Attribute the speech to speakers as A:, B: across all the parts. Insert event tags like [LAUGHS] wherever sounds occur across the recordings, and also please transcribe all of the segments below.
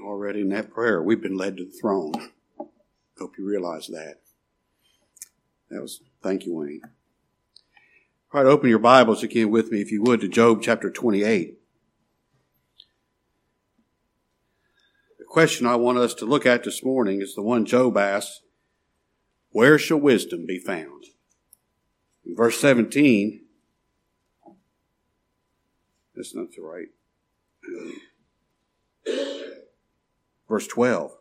A: Already in that prayer, we've been led to the throne. Hope you realize that. That was, thank you, Wayne. All right, open your Bibles again with me, if you would, to Job chapter 28. The question I want us to look at this morning is the one Job asked Where shall wisdom be found? In verse 17, that's not the right. Um, Verse 12.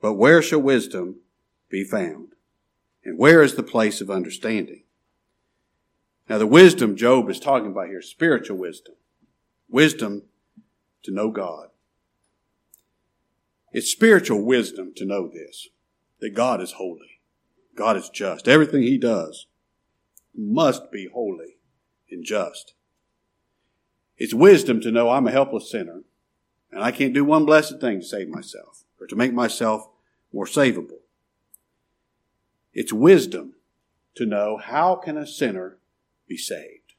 A: But where shall wisdom be found? And where is the place of understanding? Now, the wisdom Job is talking about here, spiritual wisdom. Wisdom to know God. It's spiritual wisdom to know this that God is holy, God is just. Everything He does must be holy and just. It's wisdom to know I'm a helpless sinner and I can't do one blessed thing to save myself or to make myself more savable. It's wisdom to know how can a sinner be saved?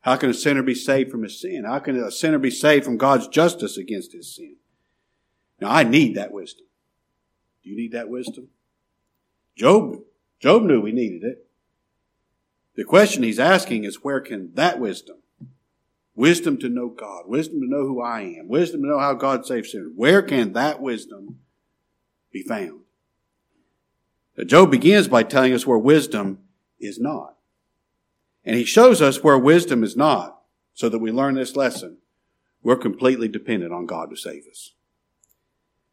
A: How can a sinner be saved from his sin? How can a sinner be saved from God's justice against his sin? Now I need that wisdom. Do you need that wisdom? Job, Job knew we needed it. The question he's asking is where can that wisdom Wisdom to know God. Wisdom to know who I am. Wisdom to know how God saves sinners. Where can that wisdom be found? Now, Job begins by telling us where wisdom is not. And he shows us where wisdom is not so that we learn this lesson. We're completely dependent on God to save us.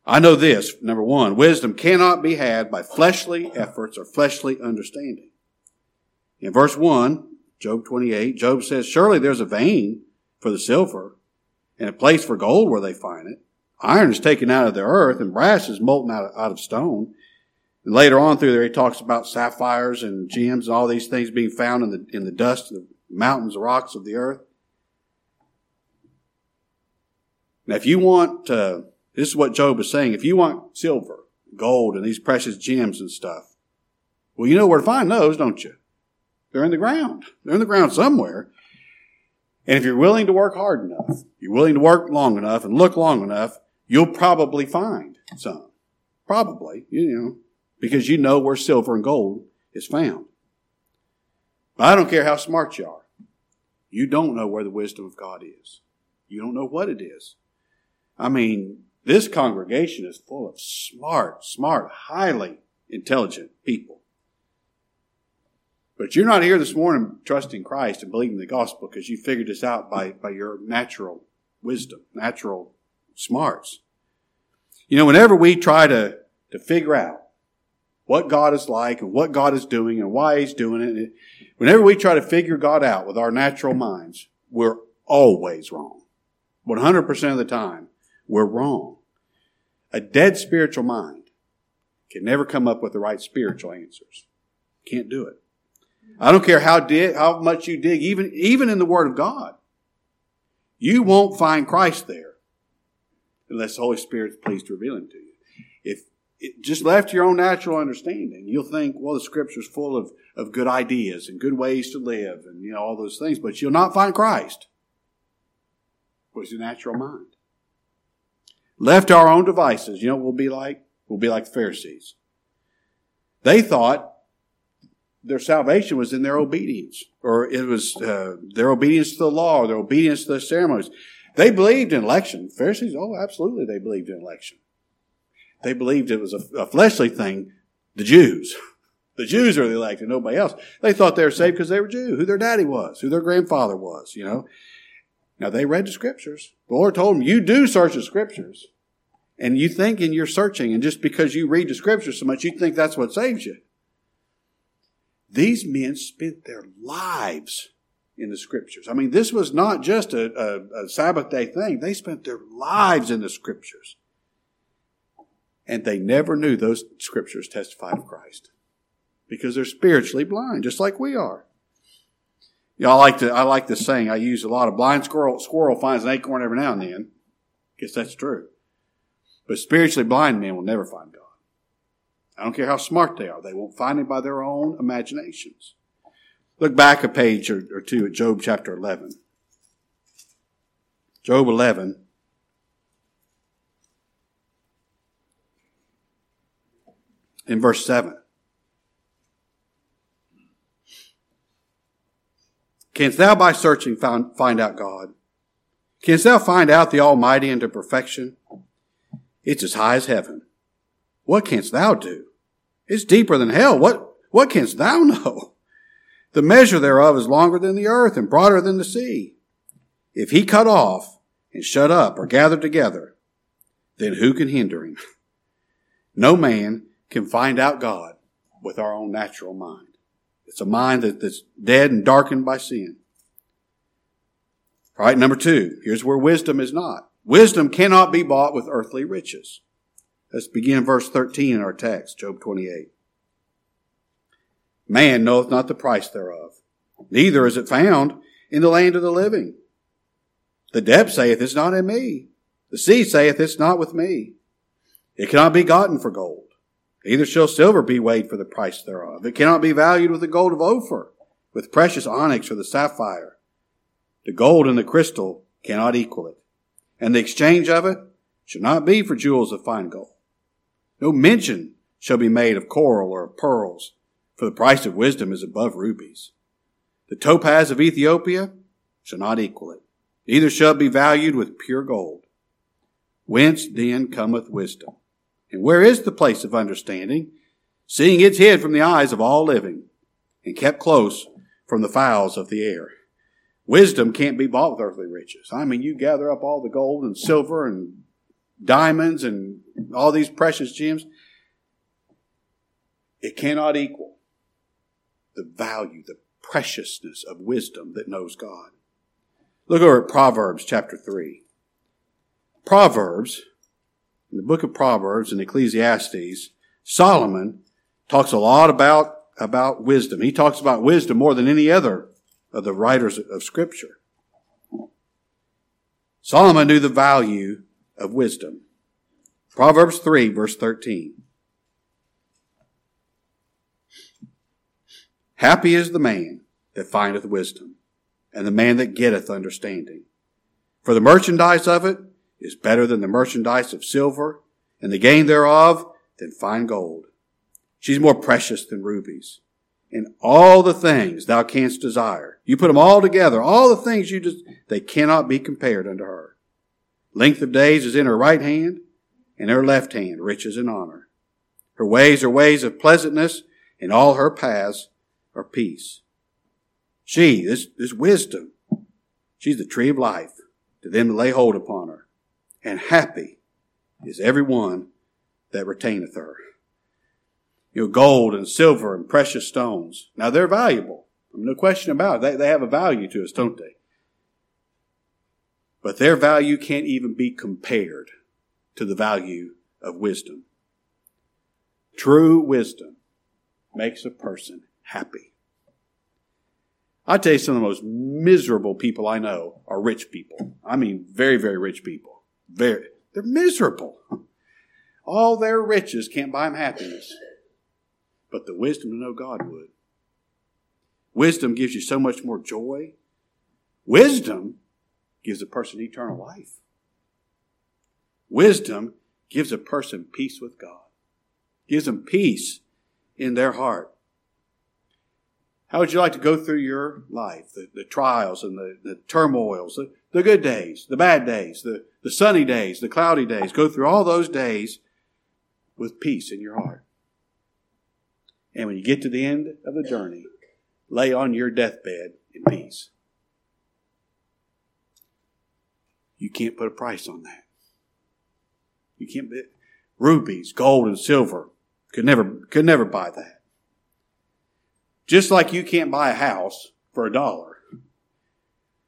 A: I know this, number one, wisdom cannot be had by fleshly efforts or fleshly understanding. In verse 1, Job 28, Job says, Surely there's a vein for the silver, and a place for gold where they find it. Iron is taken out of the earth, and brass is molten out of, out of stone. And later on through there, he talks about sapphires and gems and all these things being found in the, in the dust, of the mountains, the rocks of the earth. Now, if you want, uh, this is what Job is saying. If you want silver, gold, and these precious gems and stuff, well, you know where to find those, don't you? They're in the ground. They're in the ground somewhere. And if you're willing to work hard enough, you're willing to work long enough and look long enough, you'll probably find some. Probably, you know, because you know where silver and gold is found. But I don't care how smart you are. You don't know where the wisdom of God is. You don't know what it is. I mean, this congregation is full of smart, smart, highly intelligent people. But you're not here this morning trusting Christ and believing the gospel because you figured this out by, by your natural wisdom, natural smarts. You know, whenever we try to, to figure out what God is like and what God is doing and why He's doing it, whenever we try to figure God out with our natural minds, we're always wrong. 100% of the time, we're wrong. A dead spiritual mind can never come up with the right spiritual answers. Can't do it. I don't care how dig, how much you dig, even, even in the Word of God. You won't find Christ there unless the Holy Spirit's pleased to reveal him to you. If it, just left your own natural understanding, you'll think, well, the Scripture's full of, of good ideas and good ways to live and you know all those things, but you'll not find Christ. Was your natural mind. Left to our own devices, you know, we'll be like we'll be like the Pharisees. They thought their salvation was in their obedience, or it was uh, their obedience to the law, or their obedience to the ceremonies. They believed in election. Pharisees, oh, absolutely, they believed in election. They believed it was a, a fleshly thing. The Jews, the Jews are the elected, nobody else. They thought they were saved because they were Jew, who their daddy was, who their grandfather was. You know. Now they read the scriptures. The Lord told them, "You do search the scriptures." And you think and you're searching, and just because you read the scriptures so much, you think that's what saves you. These men spent their lives in the scriptures. I mean, this was not just a, a, a, Sabbath day thing. They spent their lives in the scriptures. And they never knew those scriptures testified of Christ. Because they're spiritually blind, just like we are. You know, I like to, I like this saying I use a lot. of blind squirrel, squirrel finds an acorn every now and then. Guess that's true. But spiritually blind men will never find God. I don't care how smart they are. They won't find it by their own imaginations. Look back a page or, or two at Job chapter 11. Job 11. In verse 7. Canst thou by searching find, find out God? Canst thou find out the Almighty into perfection? It's as high as heaven. What canst thou do? It's deeper than hell. What, what canst thou [LAUGHS] know? The measure thereof is longer than the earth and broader than the sea. If he cut off and shut up or gather together, then who can hinder him? [LAUGHS] No man can find out God with our own natural mind. It's a mind that, that's dead and darkened by sin. All right, number two, here's where wisdom is not. Wisdom cannot be bought with earthly riches. Let's begin verse 13 in our text, Job 28. Man knoweth not the price thereof, neither is it found in the land of the living. The depth saith, It's not in me. The sea saith, It's not with me. It cannot be gotten for gold. Neither shall silver be weighed for the price thereof. It cannot be valued with the gold of Ophir, with precious onyx or the sapphire. The gold and the crystal cannot equal it. And the exchange of it shall not be for jewels of fine gold. No mention shall be made of coral or of pearls, for the price of wisdom is above rubies. The topaz of Ethiopia shall not equal it. Neither shall it be valued with pure gold. Whence then cometh wisdom? And where is the place of understanding? Seeing it's hid from the eyes of all living and kept close from the fowls of the air. Wisdom can't be bought with earthly riches. I mean, you gather up all the gold and silver and diamonds and all these precious gems. It cannot equal the value, the preciousness of wisdom that knows God. Look over at Proverbs chapter 3. Proverbs, in the book of Proverbs and Ecclesiastes, Solomon talks a lot about, about wisdom. He talks about wisdom more than any other of the writers of Scripture. Solomon knew the value of wisdom. Proverbs 3, verse 13. Happy is the man that findeth wisdom, and the man that getteth understanding. For the merchandise of it is better than the merchandise of silver, and the gain thereof than fine gold. She's more precious than rubies. And all the things thou canst desire, you put them all together, all the things you just, they cannot be compared unto her. Length of days is in her right hand, and her left hand riches and honor. Her ways are ways of pleasantness, and all her paths are peace. She, this, this wisdom, she's the tree of life to them that lay hold upon her and happy is every one that retaineth her. You know, gold and silver and precious stones. Now they're valuable. No question about it. They, they have a value to us, don't they? But their value can't even be compared to the value of wisdom. True wisdom makes a person happy. I tell you, some of the most miserable people I know are rich people. I mean, very, very rich people. Very, they're miserable. [LAUGHS] All their riches can't buy them happiness. But the wisdom to know God would. Wisdom gives you so much more joy. Wisdom gives a person eternal life. Wisdom gives a person peace with God, gives them peace in their heart. How would you like to go through your life? The, the trials and the, the turmoils, the, the good days, the bad days, the, the sunny days, the cloudy days. Go through all those days with peace in your heart. And when you get to the end of the journey, lay on your deathbed in peace. You can't put a price on that. You can't. Rubies, gold, and silver could never could never buy that. Just like you can't buy a house for a dollar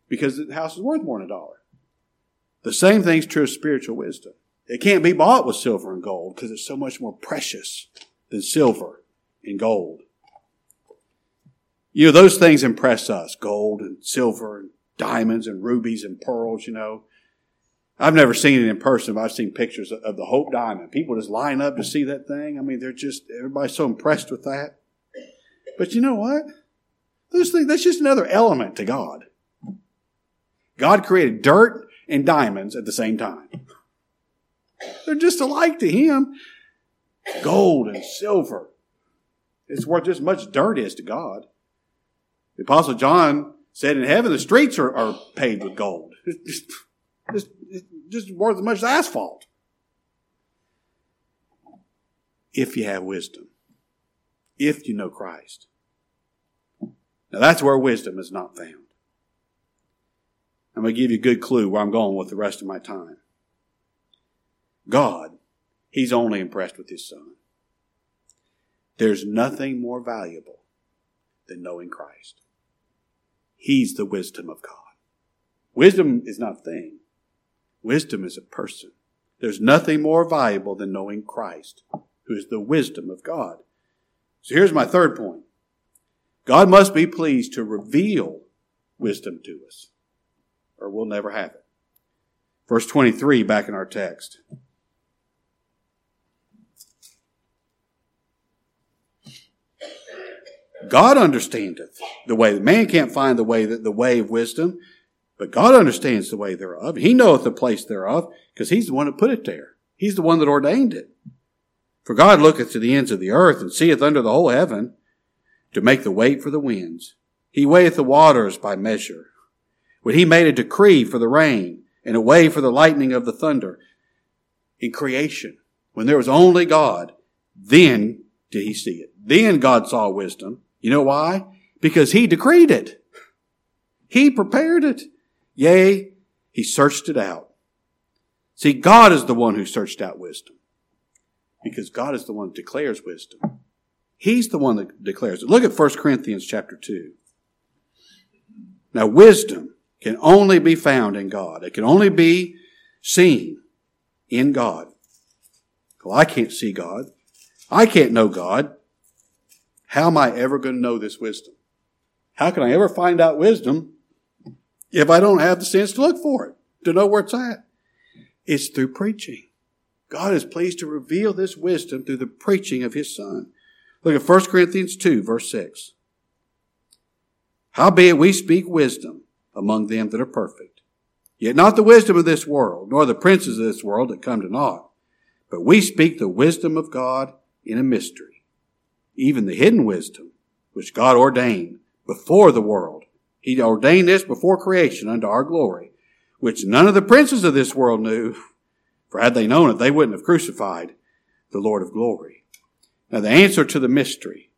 A: because the house is worth more than a dollar. The same thing's true of spiritual wisdom. It can't be bought with silver and gold because it's so much more precious than silver and gold. You know, those things impress us gold and silver and diamonds and rubies and pearls, you know. I've never seen it in person, but I've seen pictures of the Hope Diamond. People just line up to see that thing. I mean, they're just, everybody's so impressed with that. But you know what? Those things, that's just another element to God. God created dirt and diamonds at the same time. They're just alike to Him. gold and silver. It's worth as much dirt is to God. The Apostle John said in heaven the streets are, are paved with gold. [LAUGHS] Just, just worth as much as asphalt. If you have wisdom. If you know Christ. Now that's where wisdom is not found. I'm going to give you a good clue where I'm going with the rest of my time. God, He's only impressed with His Son. There's nothing more valuable than knowing Christ. He's the wisdom of God. Wisdom is not a thing. Wisdom is a person. There's nothing more valuable than knowing Christ, who is the wisdom of God. So here's my third point. God must be pleased to reveal wisdom to us or we'll never have it. Verse 23 back in our text. God understandeth the way. Man can't find the way that the way of wisdom, but God understands the way thereof. He knoweth the place thereof, because He's the one that put it there. He's the one that ordained it. For God looketh to the ends of the earth, and seeth under the whole heaven, to make the weight for the winds. He weigheth the waters by measure when he made a decree for the rain and a way for the lightning of the thunder in creation, when there was only God, then did he see it. Then God saw wisdom. You know why? Because he decreed it. He prepared it. Yea, he searched it out. See, God is the one who searched out wisdom. Because God is the one that declares wisdom. He's the one that declares it. Look at 1 Corinthians chapter 2. Now, wisdom can only be found in God. It can only be seen in God. Well, I can't see God. I can't know God. How am I ever going to know this wisdom? How can I ever find out wisdom if I don't have the sense to look for it, to know where it's at? It's through preaching. God is pleased to reveal this wisdom through the preaching of His Son. Look at 1 Corinthians 2, verse 6. Howbeit we speak wisdom among them that are perfect. Yet not the wisdom of this world, nor the princes of this world that come to naught, but we speak the wisdom of God in a mystery, even the hidden wisdom which God ordained before the world. He ordained this before creation unto our glory, which none of the princes of this world knew, for had they known it, they wouldn't have crucified the Lord of glory. Now the answer to the mystery,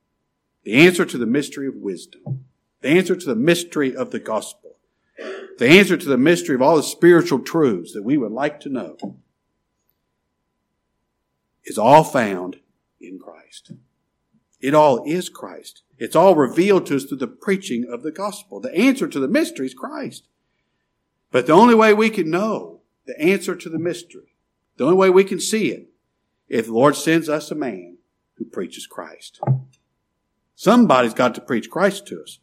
A: the answer to the mystery of wisdom, the answer to the mystery of the gospel the answer to the mystery of all the spiritual truths that we would like to know is all found in Christ. It all is Christ. It's all revealed to us through the preaching of the gospel. The answer to the mystery is Christ. But the only way we can know the answer to the mystery, the only way we can see it, if the Lord sends us a man who preaches Christ. Somebody's got to preach Christ to us.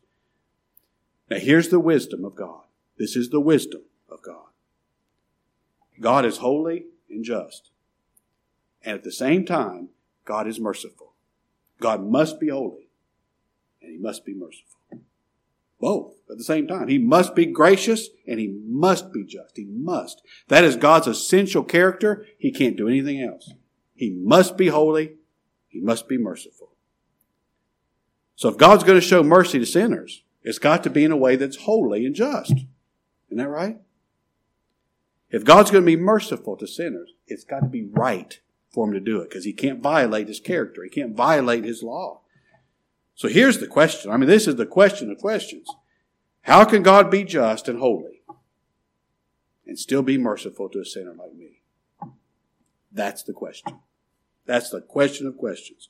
A: Now here's the wisdom of God. This is the wisdom of God. God is holy and just. And at the same time, God is merciful. God must be holy and he must be merciful. Both at the same time. He must be gracious and he must be just. He must. That is God's essential character. He can't do anything else. He must be holy. He must be merciful. So if God's going to show mercy to sinners, it's got to be in a way that's holy and just. Isn't that right? If God's going to be merciful to sinners, it's got to be right for him to do it because he can't violate his character. He can't violate his law. So here's the question. I mean, this is the question of questions. How can God be just and holy and still be merciful to a sinner like me? That's the question. That's the question of questions.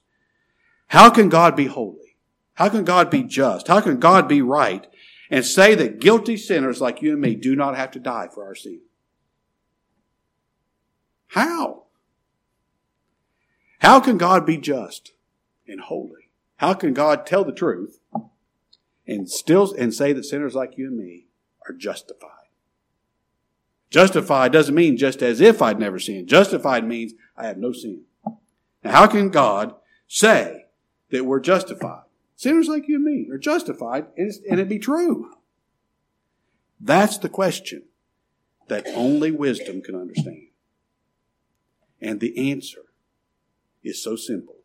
A: How can God be holy? How can God be just? How can God be right and say that guilty sinners like you and me do not have to die for our sin? How? How can God be just and holy? How can God tell the truth and still and say that sinners like you and me are justified? Justified doesn't mean just as if I'd never sinned. Justified means I have no sin. Now, how can God say that we're justified? Sinners like you and me are justified, and, and it be true. That's the question that only wisdom can understand. And the answer is so simple.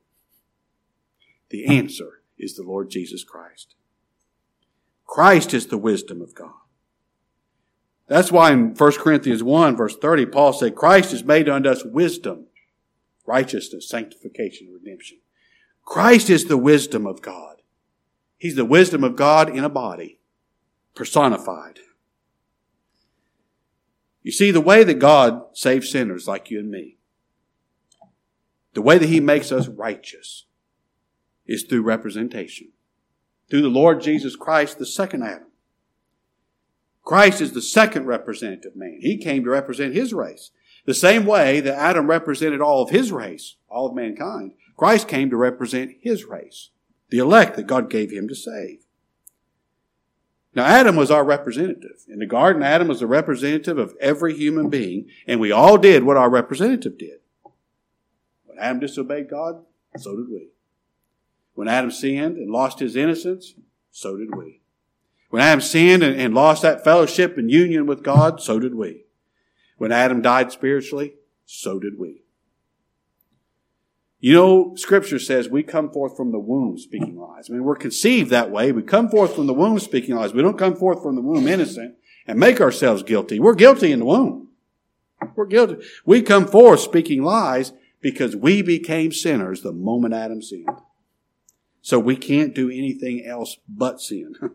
A: The answer is the Lord Jesus Christ. Christ is the wisdom of God. That's why in 1 Corinthians 1 verse 30, Paul said, Christ is made unto us wisdom, righteousness, sanctification, redemption. Christ is the wisdom of God. He's the wisdom of God in a body, personified. You see, the way that God saves sinners like you and me, the way that He makes us righteous, is through representation. Through the Lord Jesus Christ, the second Adam. Christ is the second representative man. He came to represent his race. The same way that Adam represented all of his race, all of mankind, Christ came to represent his race, the elect that God gave him to save. Now, Adam was our representative. In the garden, Adam was the representative of every human being, and we all did what our representative did. When Adam disobeyed God, so did we. When Adam sinned and lost his innocence, so did we. When Adam sinned and, and lost that fellowship and union with God, so did we. When Adam died spiritually, so did we. You know, scripture says we come forth from the womb speaking lies. I mean, we're conceived that way. We come forth from the womb speaking lies. We don't come forth from the womb innocent and make ourselves guilty. We're guilty in the womb. We're guilty. We come forth speaking lies because we became sinners the moment Adam sinned. So we can't do anything else but sin. [LAUGHS]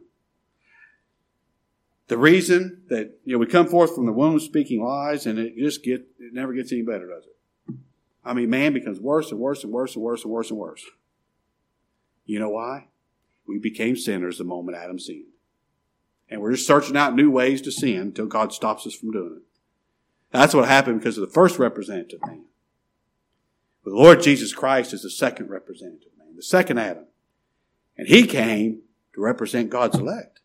A: the reason that, you know, we come forth from the womb speaking lies and it just get, it never gets any better, does it? I mean, man becomes worse and worse and worse and worse and worse and worse. You know why? We became sinners the moment Adam sinned. And we're just searching out new ways to sin until God stops us from doing it. That's what happened because of the first representative man. But the Lord Jesus Christ is the second representative man, the second Adam. And he came to represent God's elect.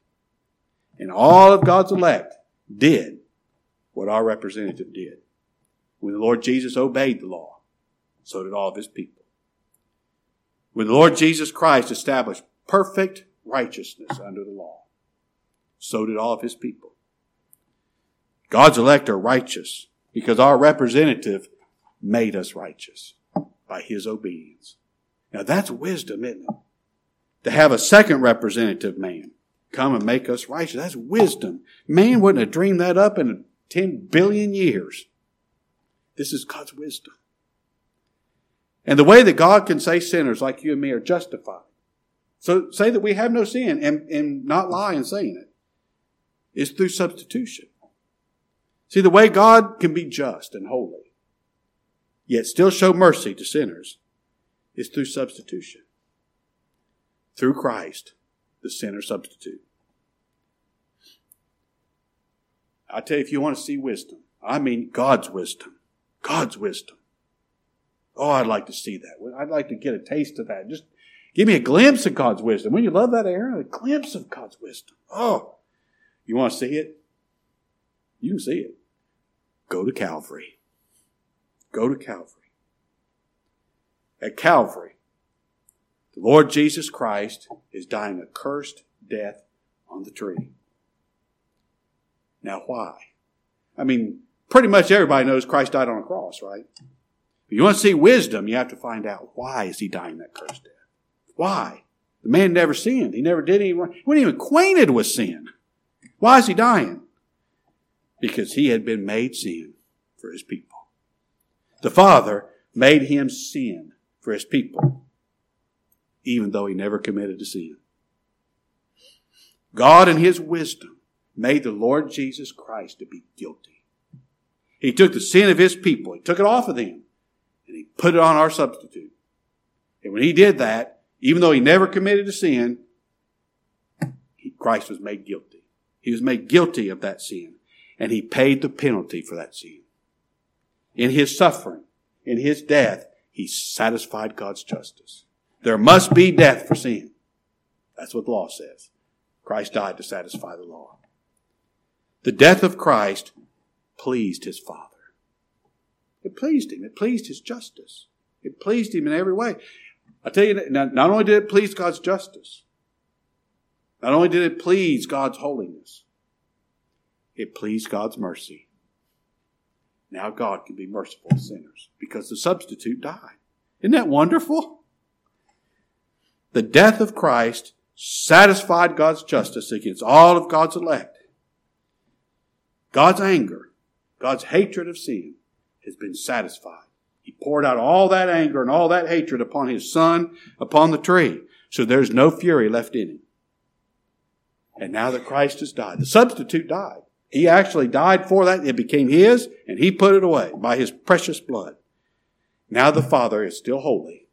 A: And all of God's elect did what our representative did. When the Lord Jesus obeyed the law, so did all of his people. When the Lord Jesus Christ established perfect righteousness under the law, so did all of his people. God's elect are righteous because our representative made us righteous by his obedience. Now that's wisdom, isn't it? To have a second representative man come and make us righteous. That's wisdom. Man wouldn't have dreamed that up in 10 billion years. This is God's wisdom. And the way that God can say sinners like you and me are justified. So say that we have no sin and, and not lie in saying it is through substitution. See, the way God can be just and holy, yet still show mercy to sinners, is through substitution. Through Christ, the sinner substitute. I tell you, if you want to see wisdom, I mean God's wisdom. God's wisdom. Oh, I'd like to see that. I'd like to get a taste of that. Just give me a glimpse of God's wisdom. When you love that, Aaron, a glimpse of God's wisdom. Oh, you want to see it? You can see it. Go to Calvary. Go to Calvary. At Calvary, the Lord Jesus Christ is dying a cursed death on the tree. Now, why? I mean, pretty much everybody knows Christ died on a cross, right? If you want to see wisdom, you have to find out why is he dying that cursed death? Why? The man never sinned. He never did any wrong. He wasn't even acquainted with sin. Why is he dying? Because he had been made sin for his people. The Father made him sin for his people, even though he never committed a sin. God in his wisdom made the Lord Jesus Christ to be guilty. He took the sin of his people. He took it off of them and he put it on our substitute. And when he did that, even though he never committed a sin, Christ was made guilty. He was made guilty of that sin, and he paid the penalty for that sin. In his suffering, in his death, he satisfied God's justice. There must be death for sin. That's what the law says. Christ died to satisfy the law. The death of Christ pleased his Father. It pleased him. It pleased his justice. It pleased him in every way. I tell you, not, only did it please God's justice, not only did it please God's holiness, it pleased God's mercy. Now God can be merciful to sinners because the substitute died. Isn't that wonderful? The death of Christ satisfied God's justice against all of God's elect. God's anger, God's hatred of sin has been satisfied. He poured out all that anger and all that hatred upon his son upon the tree. So there's no fury left in him. And now that Christ has died, the substitute died. He actually died for that. It became his and he put it away by his precious blood. Now the Father is still holy,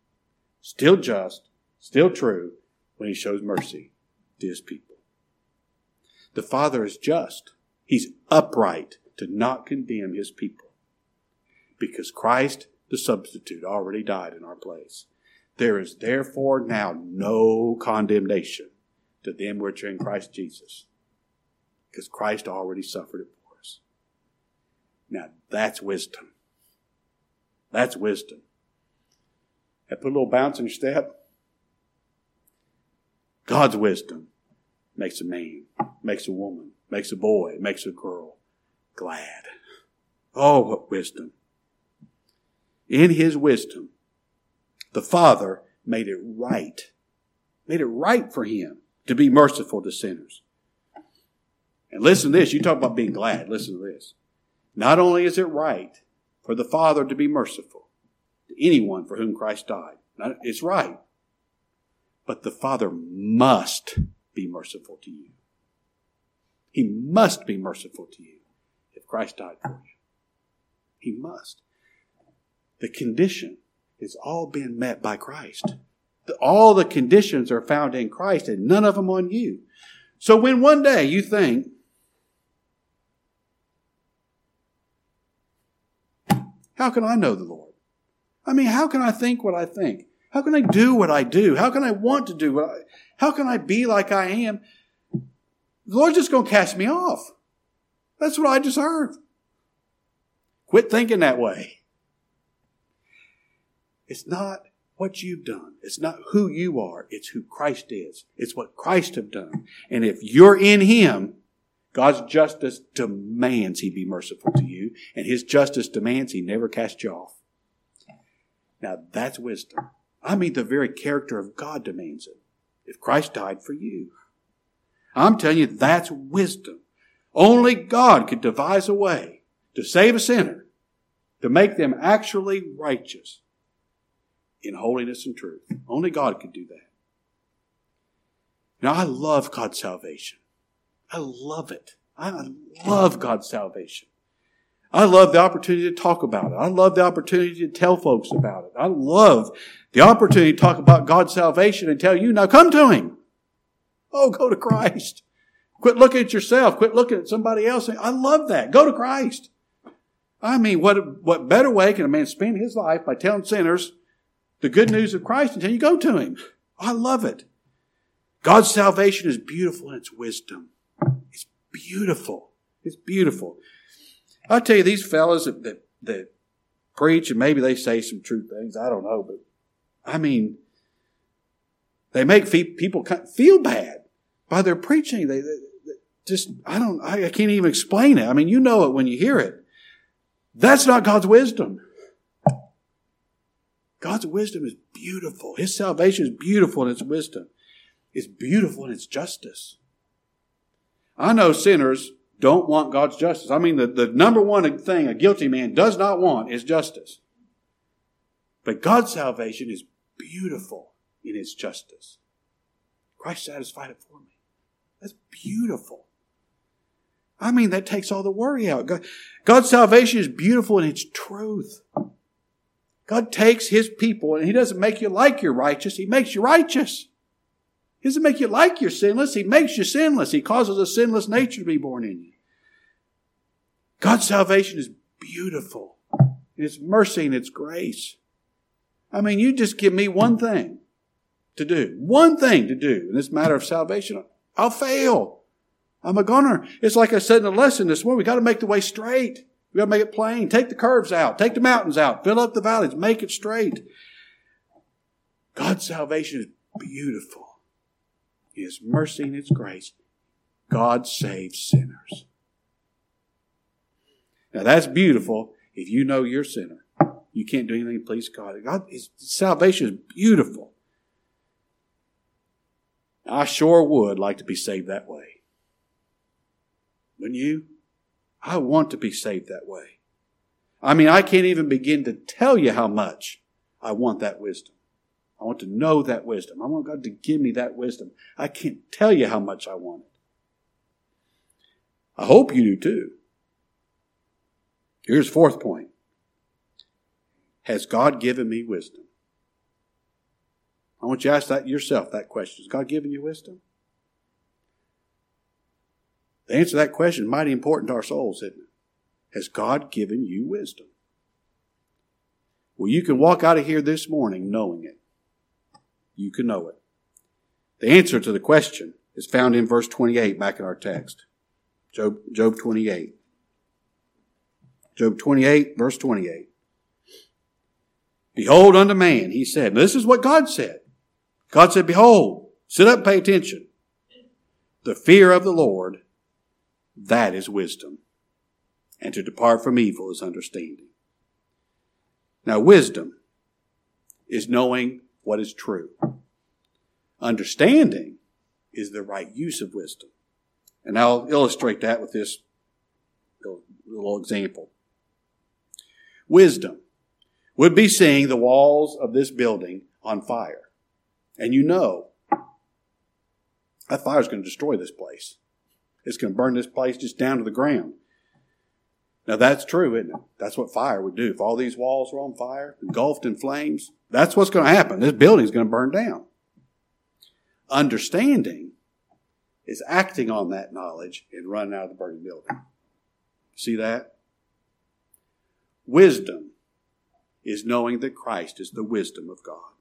A: still just, still true when he shows mercy to his people. The Father is just. He's upright to not condemn his people because Christ, the substitute, already died in our place. There is therefore now no condemnation to them which are in Christ Jesus because Christ already suffered it for us. Now that's wisdom. That's wisdom. That put a little bounce in your step. God's wisdom makes a man, makes a woman, makes a boy, makes a girl glad. Oh, what wisdom. In his wisdom, the Father made it right, made it right for him to be merciful to sinners. And listen to this. You talk about being glad. Listen to this. Not only is it right for the Father to be merciful to anyone for whom Christ died, it's right. But the Father must be merciful to you. He must be merciful to you if Christ died for you. He must. The condition has all been met by Christ. All the conditions are found in Christ and none of them on you. So when one day you think, How can I know the Lord? I mean, how can I think what I think? How can I do what I do? How can I want to do what I, how can I be like I am? The Lord's just going to cast me off. That's what I deserve. Quit thinking that way. It's not what you've done. It's not who you are. It's who Christ is. It's what Christ have done. And if you're in Him, God's justice demands he be merciful to you, and his justice demands he never cast you off. Now that's wisdom. I mean, the very character of God demands it. If Christ died for you, I'm telling you, that's wisdom. Only God could devise a way to save a sinner, to make them actually righteous in holiness and truth. Only God could do that. Now, I love God's salvation. I love it. I love God's salvation. I love the opportunity to talk about it. I love the opportunity to tell folks about it. I love the opportunity to talk about God's salvation and tell you, now come to Him. Oh, go to Christ. Quit looking at yourself. Quit looking at somebody else. I love that. Go to Christ. I mean, what, what better way can a man spend his life by telling sinners the good news of Christ until you go to Him? I love it. God's salvation is beautiful in its wisdom It's beautiful. It's beautiful. I tell you, these fellas that, that, that preach, and maybe they say some true things, I don't know, but I mean, they make people feel bad by their preaching. They, they, they just, I don't, I, I can't even explain it. I mean, you know it when you hear it. That's not God's wisdom. God's wisdom is beautiful. His salvation is beautiful in its wisdom. It's beautiful in its justice. I know sinners don't want God's justice. I mean, the, the number one thing a guilty man does not want is justice. But God's salvation is beautiful in its justice. Christ satisfied it for me. That's beautiful. I mean, that takes all the worry out. God, God's salvation is beautiful in its truth. God takes His people and He doesn't make you like you're righteous, He makes you righteous. He doesn't make you like you're sinless. He makes you sinless. He causes a sinless nature to be born in you. God's salvation is beautiful. in It's mercy and it's grace. I mean, you just give me one thing to do. One thing to do in this matter of salvation. I'll fail. I'm a gunner. It's like I said in the lesson this morning. We got to make the way straight. We got to make it plain. Take the curves out. Take the mountains out. Fill up the valleys. Make it straight. God's salvation is beautiful. His mercy and His grace, God saves sinners. Now that's beautiful if you know you're a sinner. You can't do anything to please God. God his salvation is beautiful. I sure would like to be saved that way. Wouldn't you? I want to be saved that way. I mean, I can't even begin to tell you how much I want that wisdom. I want to know that wisdom. I want God to give me that wisdom. I can't tell you how much I want it. I hope you do too. Here's fourth point. Has God given me wisdom? I want you to ask that yourself that question. Has God given you wisdom? The answer to that question is mighty important to our souls, isn't it? Has God given you wisdom? Well, you can walk out of here this morning knowing it. You can know it. The answer to the question is found in verse 28 back in our text. Job, Job 28. Job 28, verse 28. Behold unto man, he said. This is what God said. God said, Behold, sit up, and pay attention. The fear of the Lord, that is wisdom. And to depart from evil is understanding. Now, wisdom is knowing what is true. Understanding is the right use of wisdom. And I'll illustrate that with this little example. Wisdom would be seeing the walls of this building on fire. And you know that fire is going to destroy this place. It's going to burn this place just down to the ground. Now that's true, isn't it? That's what fire would do. If all these walls were on fire, engulfed in flames, that's what's going to happen. This building is going to burn down. Understanding is acting on that knowledge and running out of the burning building. See that? Wisdom is knowing that Christ is the wisdom of God.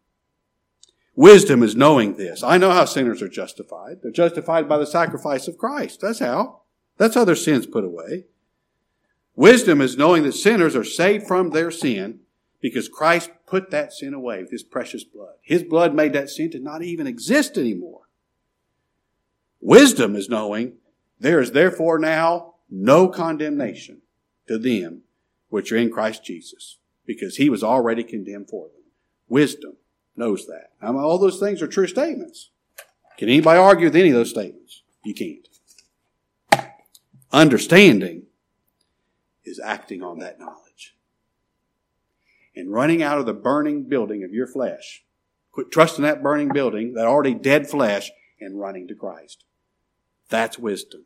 A: Wisdom is knowing this. I know how sinners are justified. They're justified by the sacrifice of Christ. That's how. That's how their sins put away. Wisdom is knowing that sinners are saved from their sin because Christ put that sin away with his precious blood. His blood made that sin to not even exist anymore. Wisdom is knowing there is therefore now no condemnation to them which are in Christ Jesus because he was already condemned for them. Wisdom knows that. All those things are true statements. Can anybody argue with any of those statements? You can't. Understanding is acting on that knowledge. And running out of the burning building of your flesh. Quit trusting that burning building, that already dead flesh, and running to Christ. That's wisdom.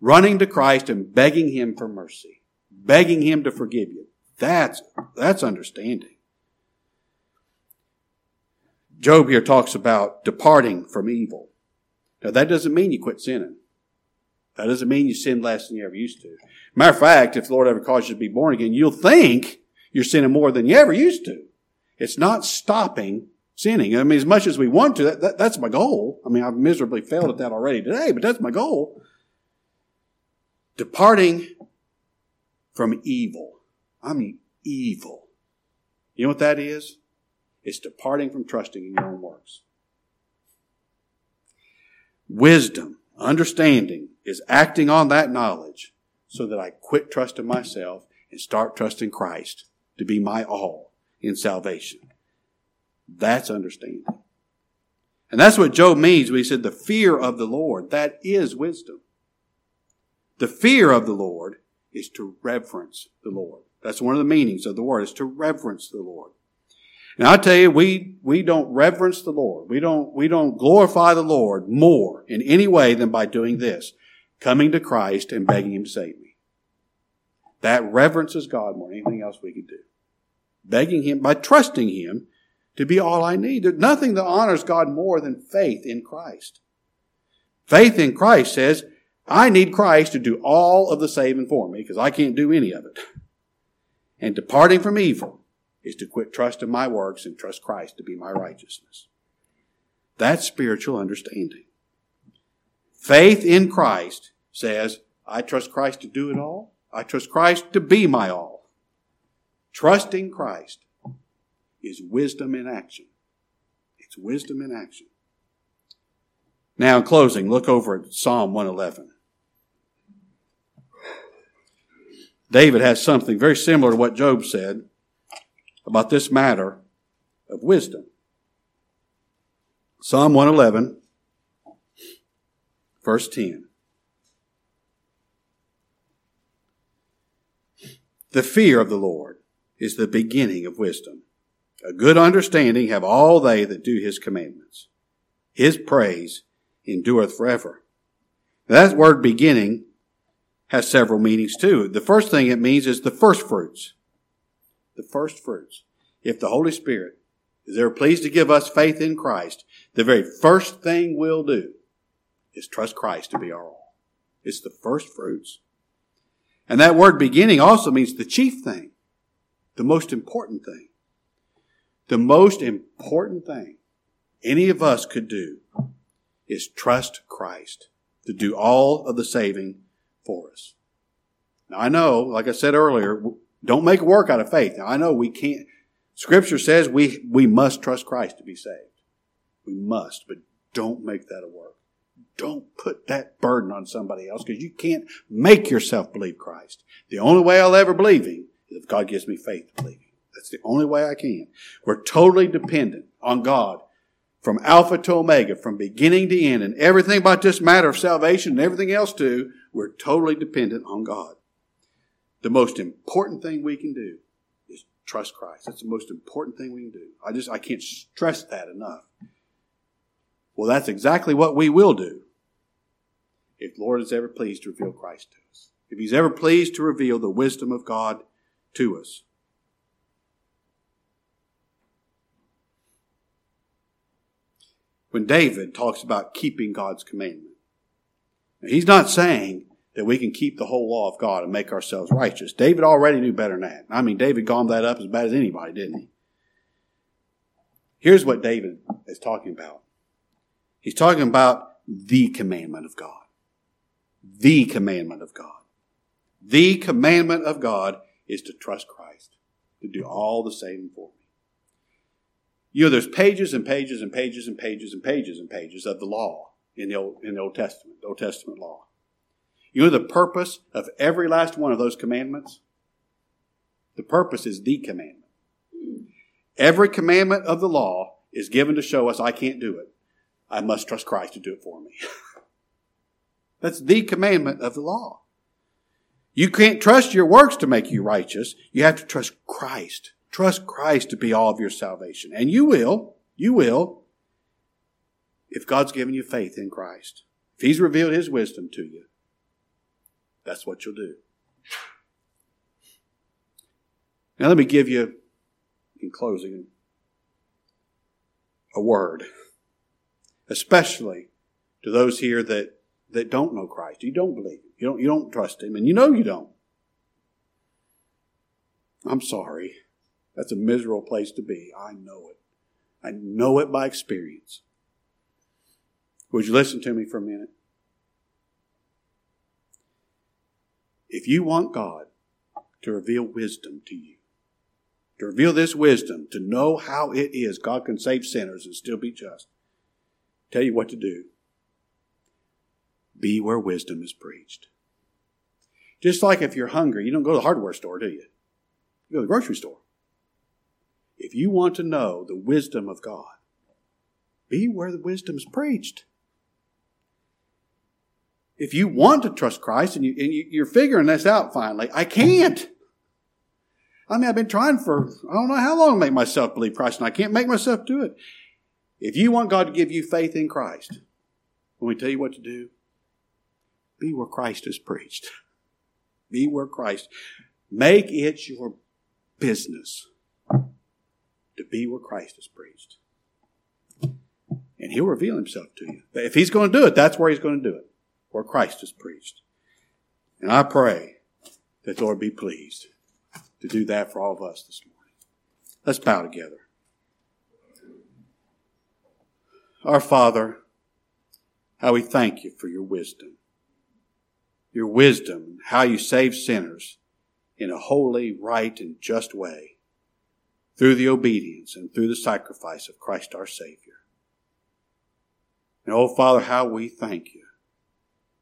A: Running to Christ and begging Him for mercy. Begging Him to forgive you. That's, that's understanding. Job here talks about departing from evil. Now that doesn't mean you quit sinning. That doesn't mean you sin less than you ever used to. Matter of fact, if the Lord ever calls you to be born again, you'll think you're sinning more than you ever used to. It's not stopping sinning. I mean, as much as we want to, that, that, that's my goal. I mean, I've miserably failed at that already today, but that's my goal. Departing from evil. I mean, evil. You know what that is? It's departing from trusting in your own works. Wisdom, understanding, is acting on that knowledge so that I quit trusting myself and start trusting Christ to be my all in salvation. That's understanding. And that's what Job means when he said the fear of the Lord. That is wisdom. The fear of the Lord is to reverence the Lord. That's one of the meanings of the word, is to reverence the Lord. And I tell you, we, we don't reverence the Lord. We don't, we don't glorify the Lord more in any way than by doing this. Coming to Christ and begging Him to save me. That reverences God more than anything else we could do. Begging Him, by trusting Him to be all I need. There's nothing that honors God more than faith in Christ. Faith in Christ says, I need Christ to do all of the saving for me because I can't do any of it. And departing from evil is to quit trusting my works and trust Christ to be my righteousness. That's spiritual understanding. Faith in Christ says, I trust Christ to do it all. I trust Christ to be my all. Trusting Christ is wisdom in action. It's wisdom in action. Now, in closing, look over at Psalm 111. David has something very similar to what Job said about this matter of wisdom. Psalm 111, verse 10. The fear of the Lord is the beginning of wisdom. A good understanding have all they that do his commandments. His praise endureth forever. That word beginning has several meanings too. The first thing it means is the first fruits. The first fruits. If the Holy Spirit is ever pleased to give us faith in Christ, the very first thing we'll do is trust Christ to be our all. It's the first fruits. And that word beginning also means the chief thing, the most important thing. The most important thing any of us could do is trust Christ to do all of the saving for us. Now I know, like I said earlier, don't make work out of faith. Now I know we can't, scripture says we, we must trust Christ to be saved. We must, but don't make that a work. Don't put that burden on somebody else because you can't make yourself believe Christ. The only way I'll ever believe Him is if God gives me faith to believe Him. That's the only way I can. We're totally dependent on God from Alpha to Omega, from beginning to end, and everything about this matter of salvation and everything else too, we're totally dependent on God. The most important thing we can do is trust Christ. That's the most important thing we can do. I just, I can't stress that enough. Well, that's exactly what we will do if Lord is ever pleased to reveal Christ to us. If He's ever pleased to reveal the wisdom of God to us. when David talks about keeping God's commandment. He's not saying that we can keep the whole law of God and make ourselves righteous. David already knew better than that. I mean, David gummed that up as bad as anybody, didn't he? Here's what David is talking about. He's talking about the commandment of God. The commandment of God. The commandment of God is to trust Christ, to do all the saving for me. You know, there's pages and pages and pages and pages and pages and pages of the law in the Old, in the Old Testament, Old Testament law. You know the purpose of every last one of those commandments? The purpose is the commandment. Every commandment of the law is given to show us I can't do it. I must trust Christ to do it for me. [LAUGHS] That's the commandment of the law. You can't trust your works to make you righteous. You have to trust Christ Trust Christ to be all of your salvation. And you will. You will. If God's given you faith in Christ. If He's revealed His wisdom to you. That's what you'll do. Now let me give you, in closing, a word. Especially to those here that, that don't know Christ. You don't believe Him. You don't, you don't trust Him. And you know you don't. I'm sorry. That's a miserable place to be. I know it. I know it by experience. Would you listen to me for a minute? If you want God to reveal wisdom to you, to reveal this wisdom, to know how it is God can save sinners and still be just, tell you what to do. Be where wisdom is preached. Just like if you're hungry, you don't go to the hardware store, do you? You go to the grocery store. If you want to know the wisdom of God, be where the wisdom is preached. If you want to trust Christ and, you, and you're figuring this out finally, I can't. I mean, I've been trying for I don't know how long to make myself believe Christ, and I can't make myself do it. If you want God to give you faith in Christ, let me tell you what to do. Be where Christ is preached. Be where Christ. Make it your business to be where Christ is preached. And he'll reveal himself to you. If he's going to do it, that's where he's going to do it, where Christ is preached. And I pray that the Lord be pleased to do that for all of us this morning. Let's bow together. Our Father, how we thank you for your wisdom. Your wisdom, how you save sinners in a holy, right, and just way through the obedience and through the sacrifice of Christ our Savior. And oh, Father, how we thank you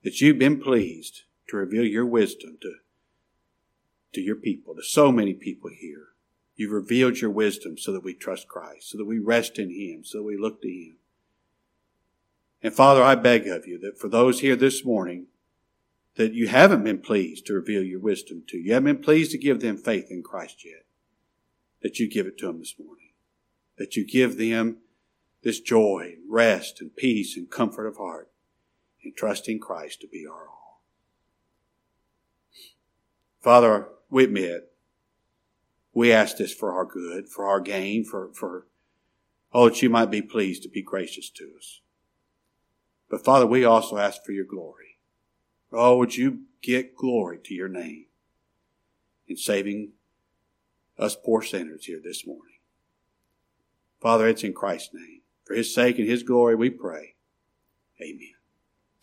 A: that you've been pleased to reveal your wisdom to, to your people, to so many people here. You've revealed your wisdom so that we trust Christ, so that we rest in Him, so that we look to Him. And Father, I beg of you that for those here this morning that you haven't been pleased to reveal your wisdom to, you haven't been pleased to give them faith in Christ yet, that you give it to them this morning, that you give them this joy, and rest, and peace, and comfort of heart, and trust in Christ to be our all. Father, we admit we ask this for our good, for our gain, for, for, oh, that you might be pleased to be gracious to us. But Father, we also ask for your glory. Oh, would you get glory to your name in saving us poor sinners here this morning. Father, it's in Christ's name. For his sake and his glory we pray. Amen.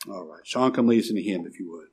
A: All right. Sean, come lead us in the hymn if you would.